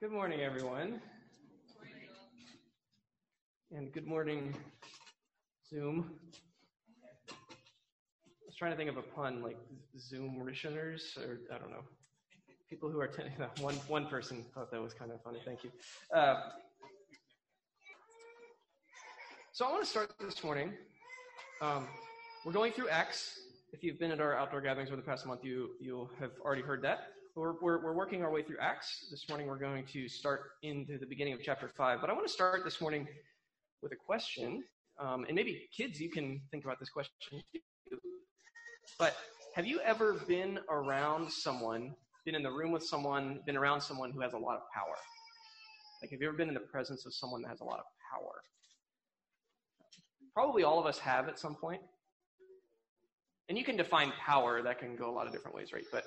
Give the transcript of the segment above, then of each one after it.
Good morning, everyone. And good morning, Zoom. I was trying to think of a pun like Zoom listeners, or I don't know. People who are attending, one, one person thought that was kind of funny. Thank you. Uh, so I want to start this morning. Um, we're going through Acts. If you've been at our outdoor gatherings over the past month, you, you have already heard that. We're, we're, we're, working our way through Acts. This morning we're going to start into the beginning of chapter 5. But I want to start this morning with a question. Um, and maybe kids, you can think about this question too. But have you ever been around someone, been in the room with someone, been around someone who has a lot of power? Like, have you ever been in the presence of someone that has a lot of power? Probably all of us have at some point. And you can define power, that can go a lot of different ways, right? But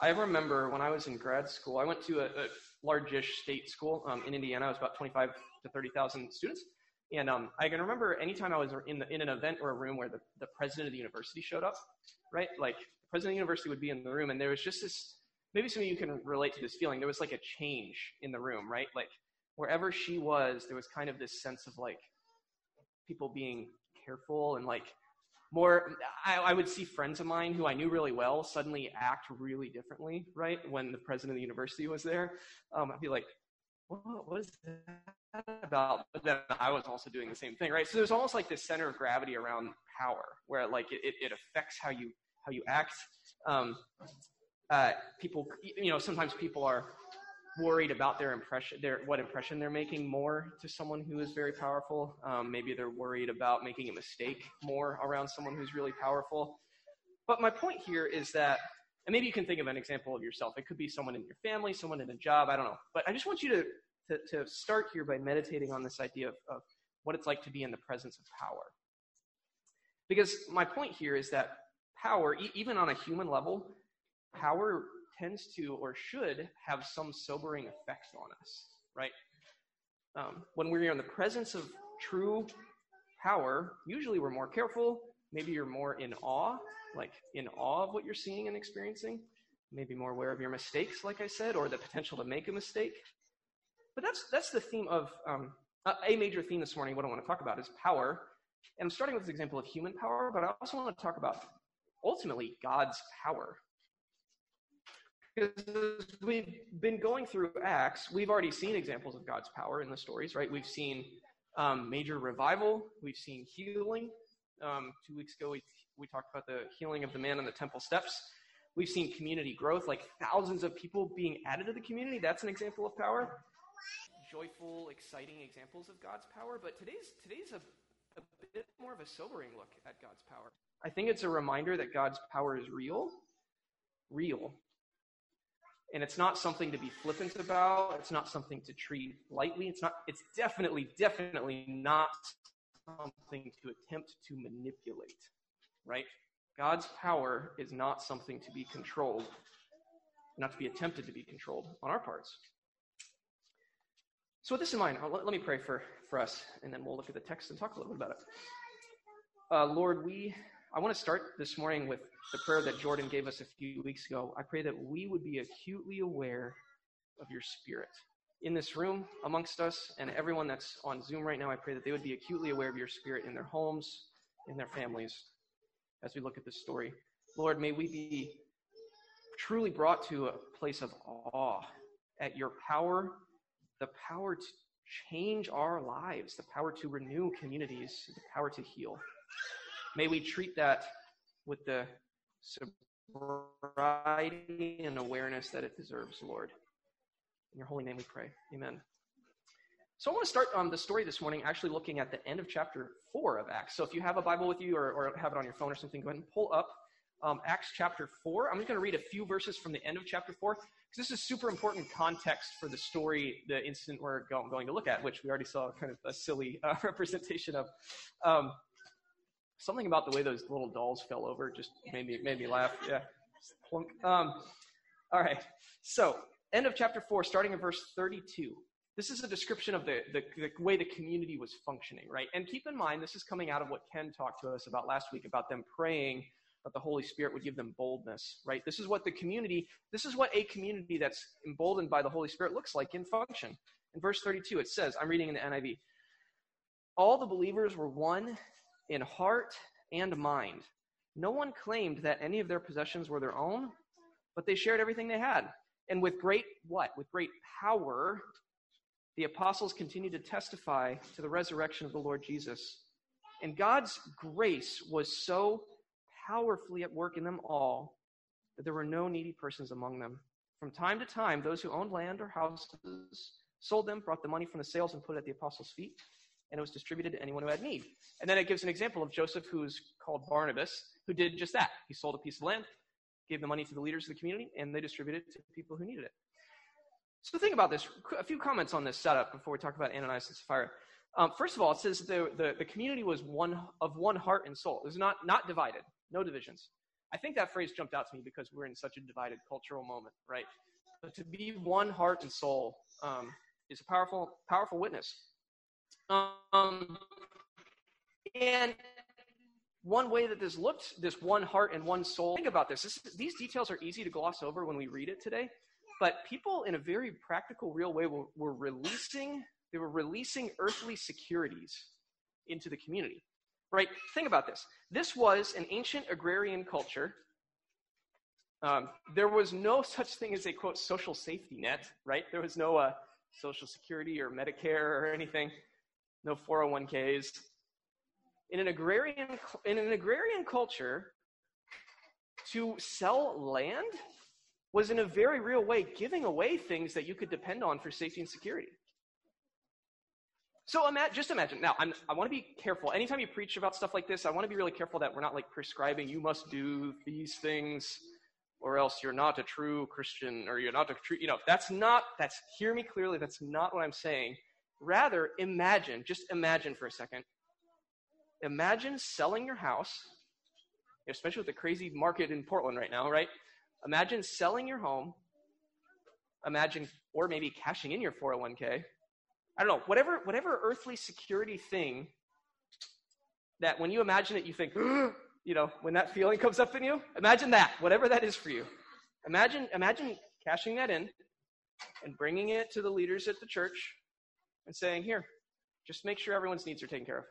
I remember when I was in grad school, I went to a, a state school um, in Indiana. It was about 25 to 30,000 students. And um, I can remember anytime I was in, the, in an event or a room where the, the president of the university showed up, right? Like, the president of the university would be in the room, and there was just this maybe some of you can relate to this feeling. There was like a change in the room, right? Like, wherever she was, there was kind of this sense of like people being careful and like more I, I, would see friends of mine who i knew really well suddenly act really differently right when the president of the university was there. Um, i'd be like what was that about? But then i was also doing the same thing right? So there's almost like this center of gravity around power where like it, it affects how you how you act. Um, uh, people you know sometimes people are worried about their impression, their what impression they're making more to someone who is very powerful. Um, maybe they're worried about making a mistake more around someone who's really powerful. But my point here is that, and maybe you can think of an example of yourself. It could be someone in your family, someone in a job. I don't know. But I just want you to to, to start here by meditating on this idea of, of what it's like to be in the presence of power. Because my point here is that power, e- even on a human level, power tends to or should have some sobering effects on us, right? Um, when we're in the presence of true power, usually we're more careful. Maybe you're more in awe, like in awe of what you're seeing and experiencing. Maybe more aware of your mistakes, like I said, or the potential to make a mistake. But that's that's the theme of um, a major theme this morning. What I want to talk about is power, and I'm starting with this example of human power, but I also want to talk about ultimately God's power because we've been going through Acts, we've already seen examples of God's power in the stories, right? We've seen um, major revival, we've seen healing. Um, two weeks ago, we, we talked about the healing of the man on the temple steps. We've seen community growth, like thousands of people being added to the community. That's an example of power. Joyful, exciting examples of God's power. But today's today's a, a bit more of a sobering look at God's power. I think it's a reminder that God's power is real, real, and it's not something to be flippant about. It's not something to treat lightly. It's not it's definitely definitely not something to attempt to manipulate right? God's power is not something to be controlled not to be attempted to be controlled on our parts. So with this in mind let, me pray for for us and then we'll look at the text and talk a little bit about it. Uh, lord we I want to start this morning with the prayer that Jordan gave us a few weeks ago. I pray that we would be acutely aware of your spirit. In this room, amongst us, and everyone that's on Zoom right now, I pray that they would be acutely aware of your spirit in their homes, in their families, as we look at this story. Lord, may we be truly brought to a place of awe at your power, the power to change our lives, the power to renew communities, the power to heal. May we treat that with the sobriety and awareness that it deserves, Lord. In your holy name we pray. Amen. So I want to start um, the story this morning actually looking at the end of chapter 4 of Acts. So if you have a Bible with you or, or have it on your phone or something, go ahead and pull up um, Acts chapter 4. I'm just going to read a few verses from the end of chapter 4 because this is super important context for the story, the incident we're going to look at, which we already saw kind of a silly uh, representation of. Um, something about the way those little dolls fell over just made me made me laugh. Yeah, plunk. Um, all right. So end of chapter four, starting in verse thirty-two. This is a description of the, the, the way the community was functioning, right? And keep in mind, this is coming out of what Ken talked to us about last week about them praying that the Holy Spirit would give them boldness, right? This is what the community, this is what a community that's emboldened by the Holy Spirit looks like in function. In verse 32, it says, I'm reading in the NIV, all the believers were one in heart and mind. No one claimed that any of their possessions were their own, but they shared everything they had. And with great what? With great power, the apostles continued to testify to the resurrection of the Lord Jesus. And God's grace was so powerfully at work in them all that there were no needy persons among them. From time to time, those who owned land or houses sold them, brought the money from the sales, and put it at the apostles' feet, and it was distributed to anyone who had need. And then it gives an example of Joseph, who's called Barnabas, who did just that. He sold a piece of land, gave the money to the leaders of the community, and they distributed it to people who needed it. So think about this. A few comments on this setup before we talk about Ananias and Sapphira. Um, first of all, it says the, the, the, community was one of one heart and soul. It was not, not divided, no divisions. I think that phrase jumped out to me because we're in such a divided cultural moment, right? But to be one heart and soul um, is a powerful, powerful witness. Um, and one way that this looked, this one heart and one soul, think about this. this. These details are easy to gloss over when we read it today, but people in a very practical, real way were, were releasing, they were releasing earthly securities into the community. Right? Think about this. This was an ancient agrarian culture. Um, there was no such thing as a quote social safety net, right? There was no uh, social security or Medicare or anything, no 401ks in an agrarian in an agrarian culture to sell land was in a very real way giving away things that you could depend on for safety and security. So ima- just imagine. Now, I'm, i want to be careful. Anytime you preach about stuff like this, I want to be really careful that we're not like prescribing you must do these things or else you're not a true Christian or you're not a true, you know, that's not, that's, hear me clearly, that's not what I'm saying. Rather, imagine, just imagine for a second, imagine selling your house, especially with the crazy market in Portland right now, right? Imagine selling your home. Imagine, or maybe cashing in your 401k. I don't know, whatever, whatever earthly security thing that when you imagine it, you think, you know, when that feeling comes up in you, imagine that, whatever that is for you. Imagine, imagine cashing that in and bringing it to the leaders at the church and saying, here, just make sure everyone's needs are taken care of.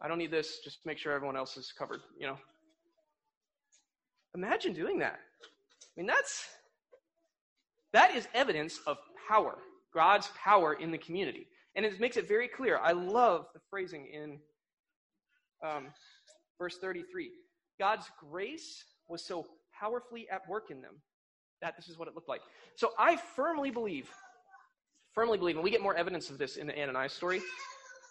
I don't need this. Just make sure everyone else is covered, you know. Imagine doing that. I mean, that's that is evidence of power, God's power in the community. And it makes it very clear. I love the phrasing in um, verse 33. God's grace was so powerfully at work in them that this is what it looked like. So I firmly believe, firmly believe, and we get more evidence of this in the Ananias story,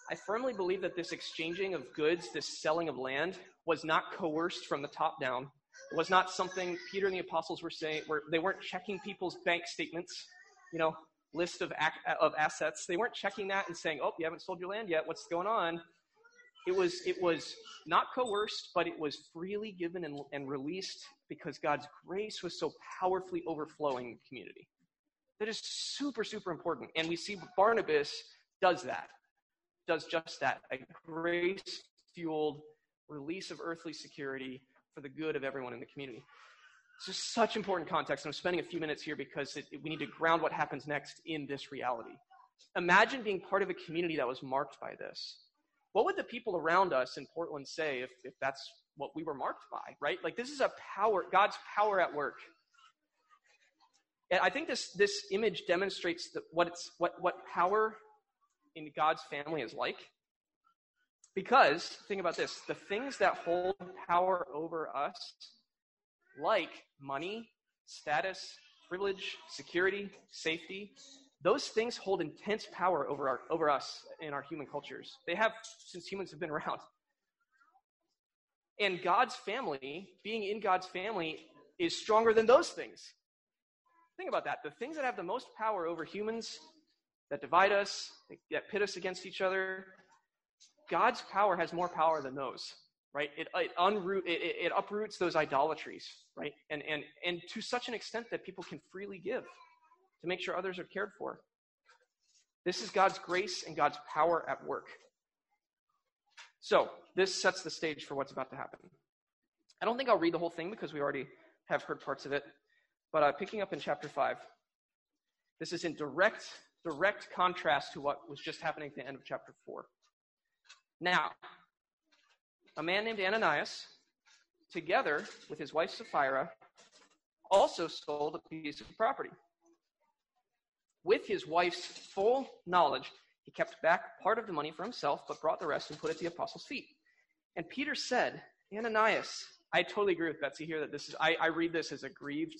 I firmly believe that this exchanging of goods, this selling of land, was not coerced from the top down. It was not something Peter and the apostles were saying, where they weren't checking people's bank statements, you know, list of, of assets. They weren't checking that and saying, oh, you haven't sold your land yet. What's going on? It was, it was not coerced, but it was freely given and, and released because God's grace was so powerfully overflowing the community. That is super, super important. And we see Barnabas does that does just that a grace fueled release of earthly security for the good of everyone in the community. Is such important context. I'm spending a few minutes here because it, we need to ground what happens next in this reality. Imagine being part of a community that was marked by this. What would the people around us in Portland say if, if that's what we were marked by, right? Like this is a power, God's power at work. And I think this, this image demonstrates what, it's, what, what power in God's family is like. Because, think about this the things that hold power over us, like money, status, privilege, security, safety, those things hold intense power over, our, over us in our human cultures. They have since humans have been around. And God's family, being in God's family, is stronger than those things. Think about that. The things that have the most power over humans that divide us, that pit us against each other. God's power has more power than those, right? It, it, unroot, it, it uproots those idolatries, right? And, and, and to such an extent that people can freely give to make sure others are cared for. This is God's grace and God's power at work. So, this sets the stage for what's about to happen. I don't think I'll read the whole thing because we already have heard parts of it, but uh, picking up in chapter 5, this is in direct, direct contrast to what was just happening at the end of chapter 4. Now, a man named Ananias, together with his wife Sapphira, also sold a piece of property. With his wife's full knowledge, he kept back part of the money for himself, but brought the rest and put it at the apostles' feet. And Peter said, Ananias, I totally agree with Betsy here that this is, I, I read this as a grieved,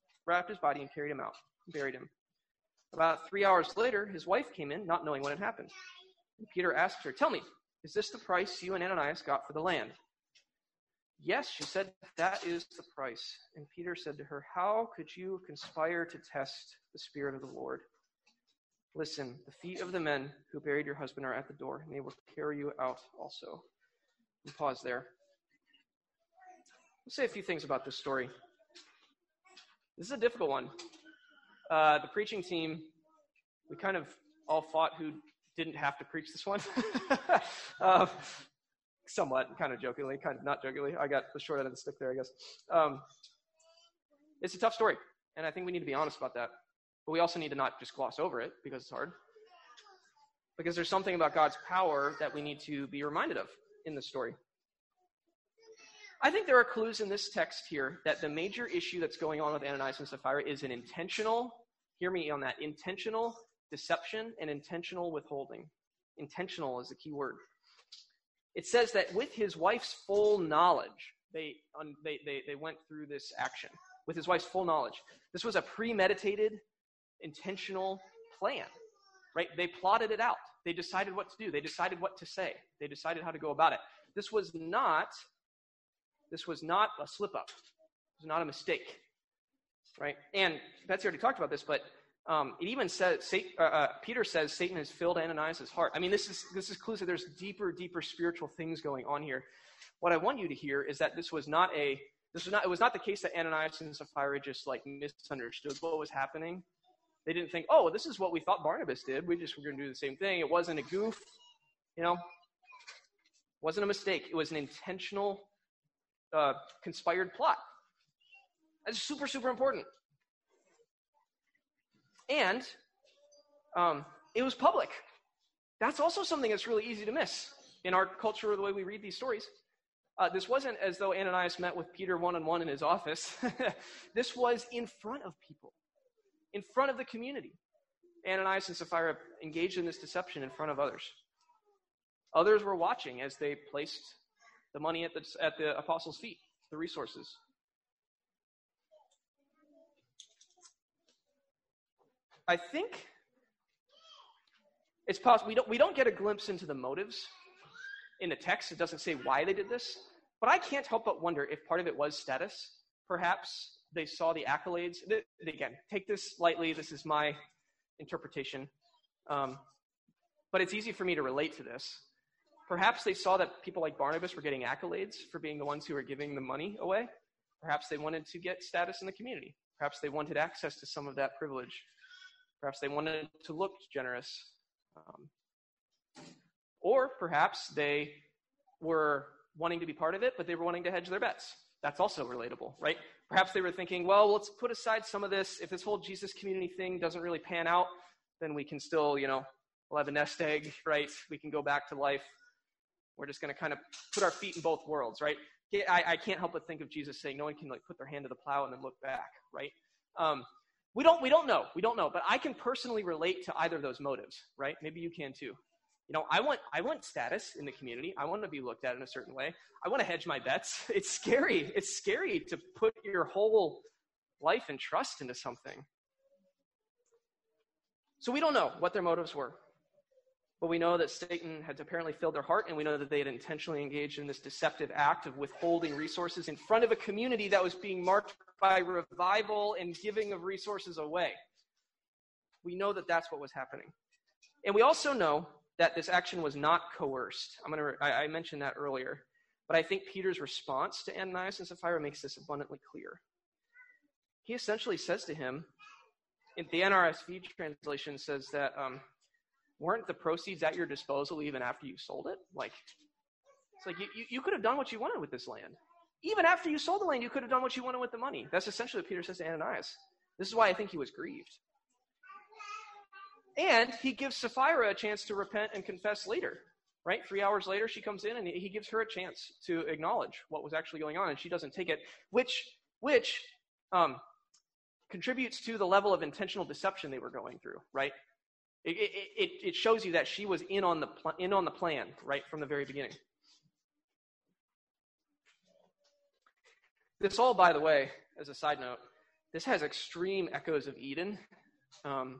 wrapped his body, and carried him out, buried him. About three hours later, his wife came in, not knowing what had happened. And Peter asked her, Tell me, is this the price you and Ananias got for the land? Yes, she said, that is the price. And Peter said to her, How could you conspire to test the Spirit of the Lord? Listen, the feet of the men who buried your husband are at the door, and they will carry you out also. Pause there. Let's say a few things about this story. This is a difficult one. Uh, the preaching team, we kind of all fought who didn't have to preach this one. uh, somewhat, kind of jokingly, kind of not jokingly. I got the short end of the stick there, I guess. Um, it's a tough story, and I think we need to be honest about that. But we also need to not just gloss over it because it's hard. Because there's something about God's power that we need to be reminded of in this story. I think there are clues in this text here that the major issue that's going on with Ananias and Sapphira is an intentional, hear me on that, intentional deception and intentional withholding. Intentional is the key word it says that with his wife's full knowledge, they, um, they, they, they went through this action. With his wife's full knowledge. This was a premeditated, intentional plan, right? They plotted it out. They decided what to do. They decided what to say. They decided how to go about it. This was not, this was not a slip up. It was not a mistake, right? And Betsy already talked about this, but um, it even says, uh, uh, Peter says Satan has filled Ananias' heart. I mean, this is, this is clues that there's deeper, deeper spiritual things going on here. What I want you to hear is that this was not a, this was not, it was not the case that Ananias and Sapphira just like misunderstood what was happening. They didn't think, oh, this is what we thought Barnabas did. We just were going to do the same thing. It wasn't a goof, you know, wasn't a mistake. It was an intentional, uh, conspired plot. That's super, super important. And um, it was public. That's also something that's really easy to miss in our culture, the way we read these stories. Uh, this wasn't as though Ananias met with Peter one on one in his office. this was in front of people, in front of the community. Ananias and Sapphira engaged in this deception in front of others. Others were watching as they placed the money at the, at the apostles' feet, the resources. I think it's possible we don't, we don't get a glimpse into the motives in the text. It doesn't say why they did this. But I can't help but wonder if part of it was status. Perhaps they saw the accolades. Again, take this lightly. This is my interpretation. Um, but it's easy for me to relate to this. Perhaps they saw that people like Barnabas were getting accolades for being the ones who were giving the money away. Perhaps they wanted to get status in the community. Perhaps they wanted access to some of that privilege. Perhaps they wanted to look generous. Um, or perhaps they were wanting to be part of it, but they were wanting to hedge their bets. That's also relatable, right? Perhaps they were thinking, well, let's put aside some of this. If this whole Jesus community thing doesn't really pan out, then we can still, you know, we'll have a nest egg, right? We can go back to life. We're just going to kind of put our feet in both worlds, right? I, I, can't help but think of Jesus saying, no one can like put their hand to the plow and then look back, right? Um, we don't, we don't know. We don't know. But I can personally relate to either of those motives, right? Maybe you can too. You know, I want, I want status in the community. I want to be looked at in a certain way. I want to hedge my bets. It's scary. It's scary to put your whole life and trust into something. So we don't know what their motives were. But we know that Satan had apparently filled their heart, and we know that they had intentionally engaged in this deceptive act of withholding resources in front of a community that was being marked by revival and giving of resources away. We know that that's what was happening. And we also know that this action was not coerced. I'm gonna, I, I mentioned that earlier. But I think Peter's response to Ananias and Sapphira makes this abundantly clear. He essentially says to him, the NRSV translation says that um, weren't the proceeds at your disposal even after you sold it? Like, it's like you, you, you could have done what you wanted with this land. Even after you sold the land, you could have done what you wanted with the money. That's essentially what Peter says to Ananias. This is why I think he was grieved. And he gives Sapphira a chance to repent and confess later. Right? Three hours later, she comes in and he gives her a chance to acknowledge what was actually going on, and she doesn't take it, which, which um, contributes to the level of intentional deception they were going through. Right? It, it, it shows you that she was in on the pl- in on the plan right from the very beginning. This all, by the way, as a side note, this has extreme echoes of Eden. Um,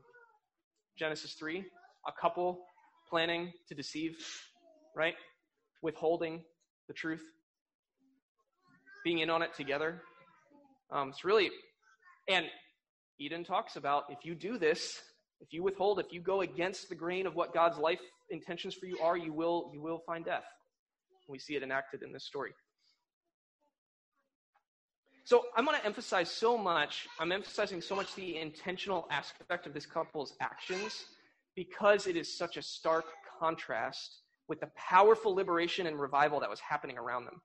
Genesis 3, a couple planning to deceive, right? Withholding the truth, being in on it together. Um, it's really, and Eden talks about if you do this, if you withhold, if you go against the grain of what God's life intentions for you are, you will, you will find death. We see it enacted in this story. So I'm going to emphasize so much, I'm emphasizing so much the intentional aspect of this couple's actions because it is such a stark contrast with the powerful liberation and revival that was happening around them.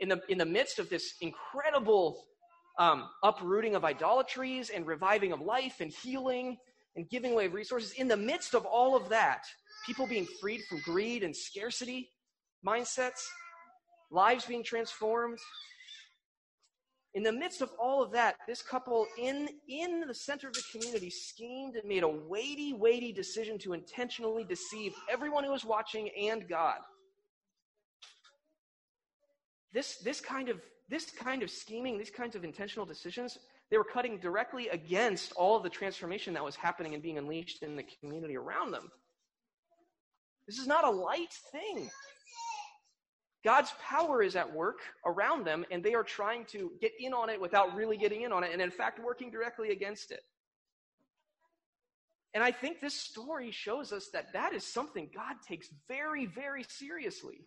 In the, in the midst of this incredible um, uprooting of idolatries and reviving of life and healing and giving away of resources, in the midst of all of that, people being freed from greed and scarcity mindsets, lives being transformed, in the midst of all of that, this couple in, in the center of the community schemed and made a weighty, weighty decision to intentionally deceive everyone who was watching and God. This, this, kind of, this kind of scheming, these kinds of intentional decisions, they were cutting directly against all of the transformation that was happening and being unleashed in the community around them. This is not a light thing. God's power is at work around them, and they are trying to get in on it without really getting in on it, and in fact, working directly against it. And I think this story shows us that that is something God takes very, very seriously.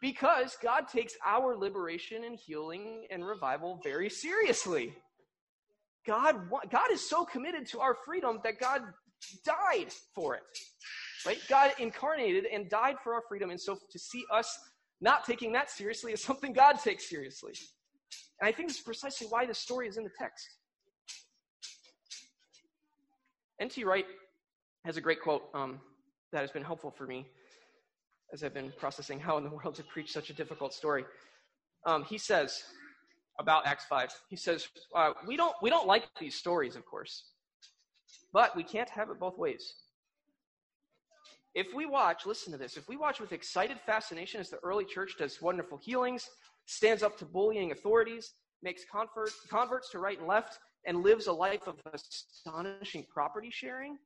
Because God takes our liberation and healing and revival very seriously. God, God is so committed to our freedom that God died for it. Right? God incarnated and died for our freedom. And so to see us not taking that seriously is something God takes seriously. And I think this is precisely why this story is in the text. N.T. Wright has a great quote um, that has been helpful for me as I've been processing how in the world to preach such a difficult story. Um, he says about Acts 5, he says, uh, we, don't, we don't like these stories, of course, but we can't have it both ways. If we watch, listen to this, if we watch with excited fascination as the early church does wonderful healings, stands up to bullying authorities, makes convert, converts to right and left, and lives a life of astonishing property sharing,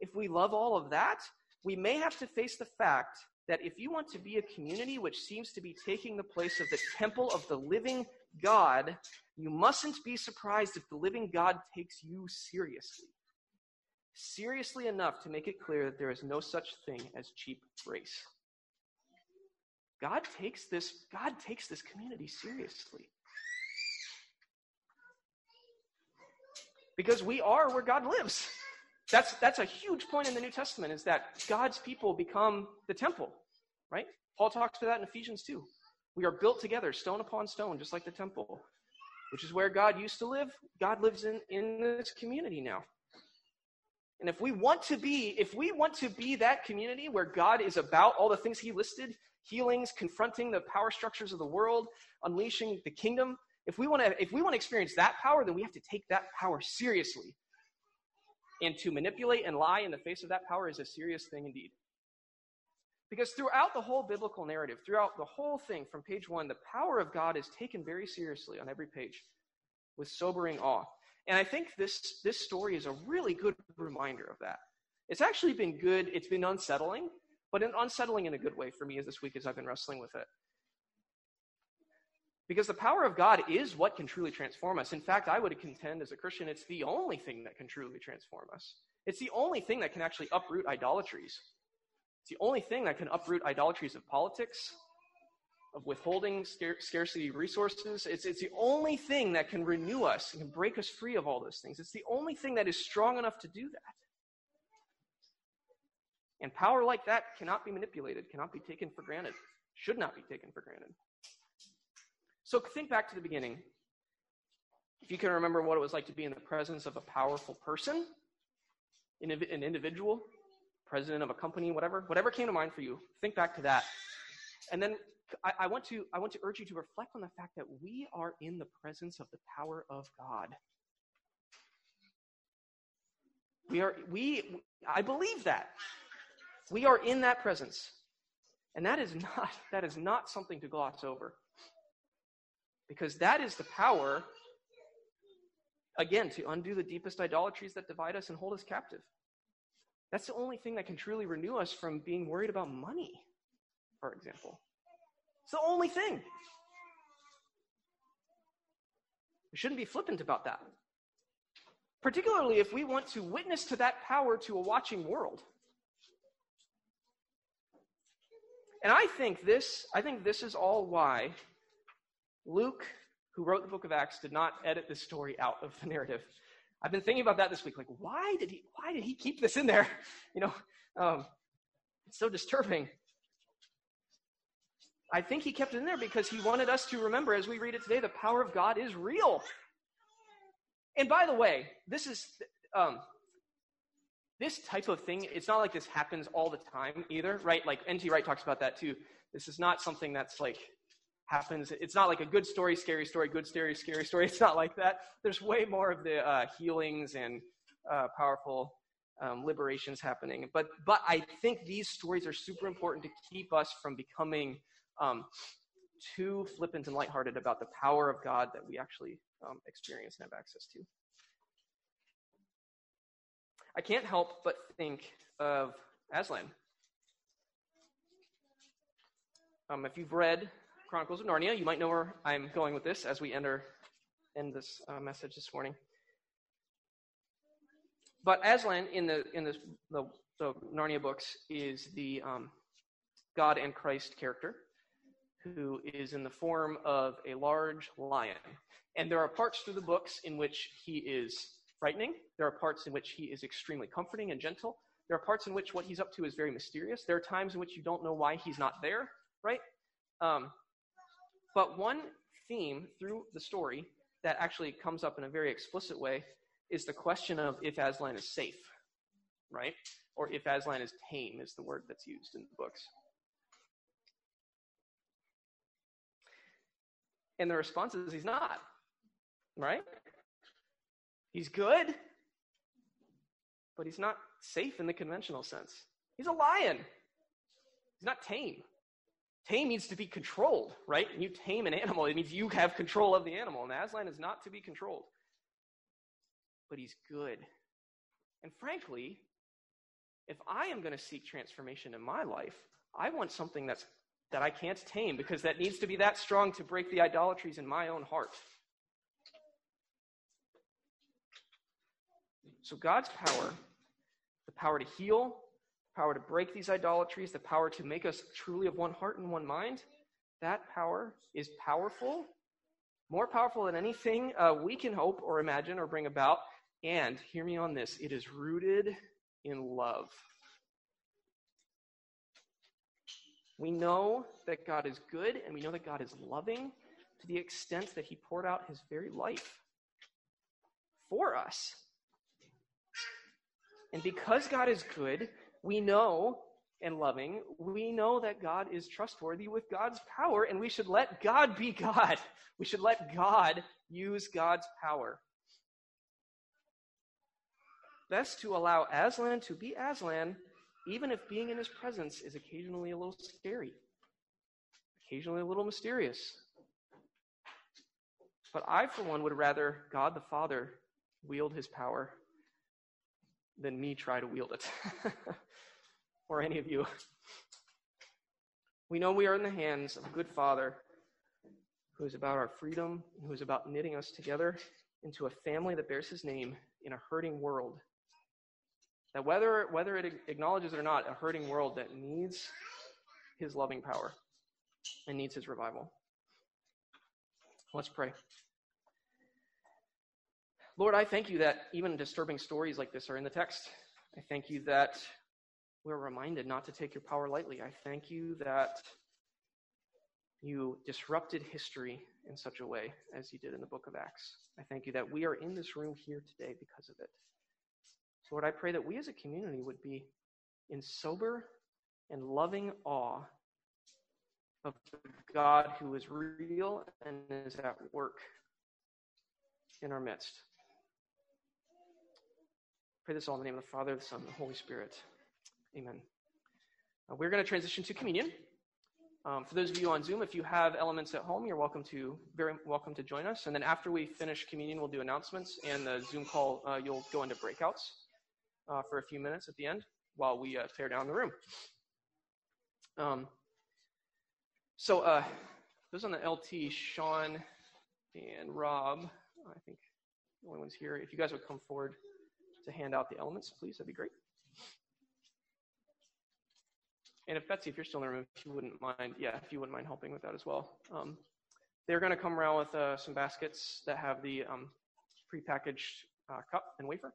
if we love all of that, we may have to face the fact that if you want to be a community which seems to be taking the place of the temple of the living God, you mustn't be surprised if the living God takes you seriously seriously enough to make it clear that there is no such thing as cheap grace. God takes this, God takes this community seriously. Because we are where God lives. That's, that's a huge point in the New Testament is that God's people become the temple, right? Paul talks about that in Ephesians 2. We are built together, stone upon stone, just like the temple, which is where God used to live. God lives in, in this community now. And if we want to be, if we want to be that community where God is about all the things he listed, healings, confronting the power structures of the world, unleashing the kingdom, if we want to if we want to experience that power, then we have to take that power seriously. And to manipulate and lie in the face of that power is a serious thing indeed. Because throughout the whole biblical narrative, throughout the whole thing from page 1, the power of God is taken very seriously on every page with sobering awe. And I think this, this story is a really good reminder of that. It's actually been good. It's been unsettling, but unsettling in a good way for me as this week as I've been wrestling with it. Because the power of God is what can truly transform us. In fact, I would contend as a Christian, it's the only thing that can truly transform us. It's the only thing that can actually uproot idolatries. It's the only thing that can uproot idolatries of politics, of withholding scarcity resources. It's, it's the only thing that can renew us and can break us free of all those things. It's the only thing that is strong enough to do that. And power like that cannot be manipulated, cannot be taken for granted, should not be taken for granted. So think back to the beginning. If you can remember what it was like to be in the presence of a powerful person, an individual, president of a company, whatever, whatever came to mind for you, think back to that. And then I, I, want to, I want to urge you to reflect on the fact that we are in the presence of the power of God. We are, we, I believe that. We are in that presence. And that is not, that is not something to gloss over. Because that is the power, again, to undo the deepest idolatries that divide us and hold us captive. That's the only thing that can truly renew us from being worried about money, for example. It's the only thing. We shouldn't be flippant about that. Particularly if we want to witness to that power to a watching world. And I think this, I think this is all why Luke, who wrote the book of Acts, did not edit this story out of the narrative. I've been thinking about that this week. Like, why did he? Why did he keep this in there? You know, um, it's so disturbing. I think he kept it in there because he wanted us to remember, as we read it today, the power of God is real. And by the way, this is um, this type of thing. It's not like this happens all the time either, right? Like N.T. Wright talks about that too. This is not something that's like happens. It's not like a good story, scary story, good story, scary story. It's not like that. There's way more of the uh, healings and uh, powerful um, liberations happening. But but I think these stories are super important to keep us from becoming um, too flippant and lighthearted about the power of God that we actually um, experience and have access to. I can't help but think of Aslan. Um, if you've read Chronicles of Narnia. You might know where I'm going with this as we enter end this uh, message this morning. But Aslan in the in the, the, Narnia books is the um, God and Christ character who is in the form of a large lion. And there are parts through the books in which he is frightening. There are parts in which he is extremely comforting and gentle. There are parts in which what he's up to is very mysterious. There are times in which you don't know why he's not there, right? Um, but one theme through the story that actually comes up in a very explicit way is the question of if Aslan is safe, right? Or if Aslan is tame, is the word that's used in the books. And the response is he's not, right? He's good, but he's not safe in the conventional sense. He's a lion, he's not tame. Tame means to be controlled, right? And you tame an animal, it means you have control of the animal. And Aslan is not to be controlled. But he's good. And frankly, if I am going to seek transformation in my life, I want something that's that I can't tame because that needs to be that strong to break the idolatries in my own heart. So God's power, the power to heal, power to break these idolatries, the power to make us truly of one heart and one mind, that power is powerful, more powerful than anything uh, we can hope or imagine or bring about. And hear me on this it is rooted in love. We know that God is good and we know that God is loving to the extent that he poured out his very life for us. And because God is good, we know and loving, we know that God is trustworthy with God's power, and we should let God be God. We should let God use God's power. Best to allow Aslan to be Aslan, even if being in his presence is occasionally a little scary, occasionally a little mysterious. But I, for one, would rather God the Father wield his power than me try to wield it, or any of you. We know we are in the hands of a good Father who is about our freedom, who is about knitting us together into a family that bears his name in a hurting world. That whether, whether it acknowledges it or not, a hurting world that needs his loving power and needs his revival. Let's pray. Lord, I thank you that even disturbing stories like this are in the text. I thank you that we're reminded not to take your power lightly. I thank you that you disrupted history in such a way as you did in the book of Acts. I thank you that we are in this room here today because of it. Lord, I pray that we as a community would be in sober and loving awe of God who is real and is at work in our midst. Pray this all in the name of the Father, the Son, and the Holy Spirit. Amen. Uh, we're going to transition to communion. Um, for those of you on Zoom, if you have elements at home, you're welcome to very welcome to join us. And then after we finish communion, we'll do announcements, and the Zoom call uh, you'll go into breakouts uh, for a few minutes at the end while we uh, tear down the room. Um, so uh, those on the LT, Sean and Rob, I think the only ones here. If you guys would come forward to hand out the elements, please, that'd be great. And if Betsy, if you're still in the room, if you wouldn't mind, yeah, if you wouldn't mind helping with that as well. Um, they're going to come around with uh, some baskets that have the um, prepackaged uh, cup and wafer.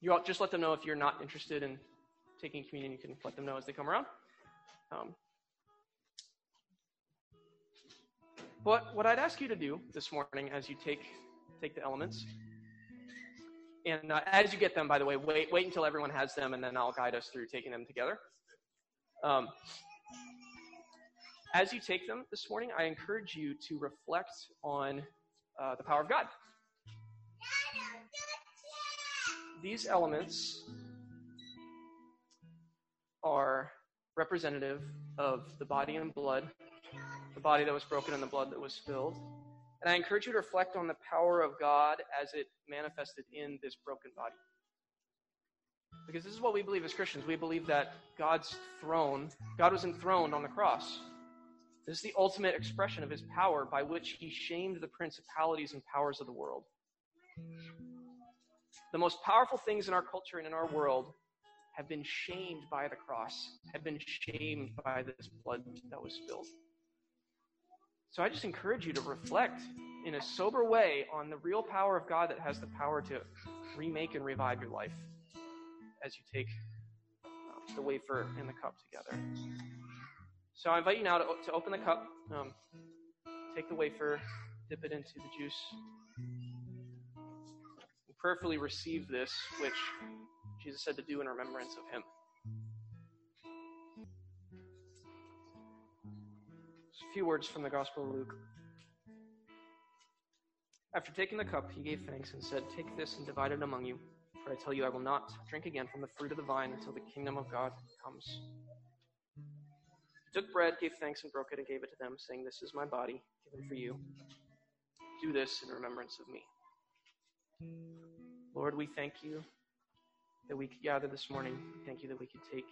You all just let them know if you're not interested in taking communion. You can let them know as they come around. Um, but what I'd ask you to do this morning, as you take take the elements, and uh, as you get them, by the way, wait wait until everyone has them, and then I'll guide us through taking them together. Um, as you take them this morning, I encourage you to reflect on uh, the power of God. These elements are representative of the body and blood, the body that was broken and the blood that was spilled. And I encourage you to reflect on the power of God as it manifested in this broken body. Because this is what we believe as Christians. We believe that God's throne, God was enthroned on the cross. This is the ultimate expression of his power by which he shamed the principalities and powers of the world. The most powerful things in our culture and in our world have been shamed by the cross, have been shamed by this blood that was spilled. So I just encourage you to reflect in a sober way on the real power of God that has the power to remake and revive your life as you take uh, the wafer and the cup together. So I invite you now to, to open the cup, um, take the wafer, dip it into the juice, and prayerfully receive this, which Jesus said to do in remembrance of him. Few words from the Gospel of Luke. After taking the cup, he gave thanks and said, Take this and divide it among you, for I tell you, I will not drink again from the fruit of the vine until the kingdom of God comes. He took bread, gave thanks, and broke it, and gave it to them, saying, This is my body, given for you. Do this in remembrance of me. Lord, we thank you that we could gather this morning. Thank you that we could take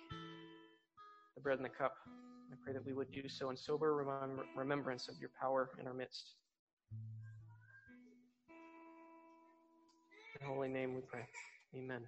the bread and the cup. I pray that we would do so in sober remem- remembrance of your power in our midst. In holy name we pray. Amen.